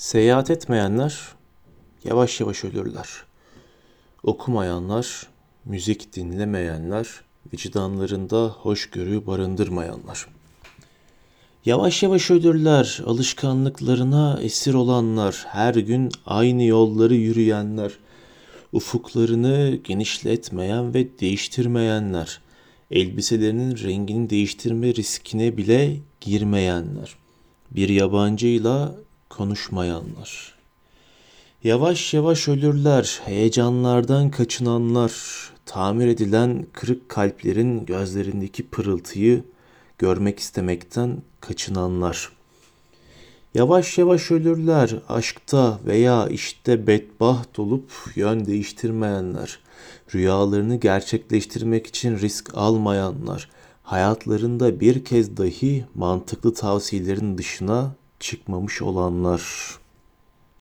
Seyahat etmeyenler yavaş yavaş ölürler. Okumayanlar, müzik dinlemeyenler, vicdanlarında hoşgörü barındırmayanlar. Yavaş yavaş ölürler, alışkanlıklarına esir olanlar, her gün aynı yolları yürüyenler, ufuklarını genişletmeyen ve değiştirmeyenler, elbiselerinin rengini değiştirme riskine bile girmeyenler, bir yabancıyla konuşmayanlar. Yavaş yavaş ölürler, heyecanlardan kaçınanlar, tamir edilen kırık kalplerin gözlerindeki pırıltıyı görmek istemekten kaçınanlar. Yavaş yavaş ölürler, aşkta veya işte bedbaht olup yön değiştirmeyenler, rüyalarını gerçekleştirmek için risk almayanlar, hayatlarında bir kez dahi mantıklı tavsiyelerin dışına çıkmamış olanlar.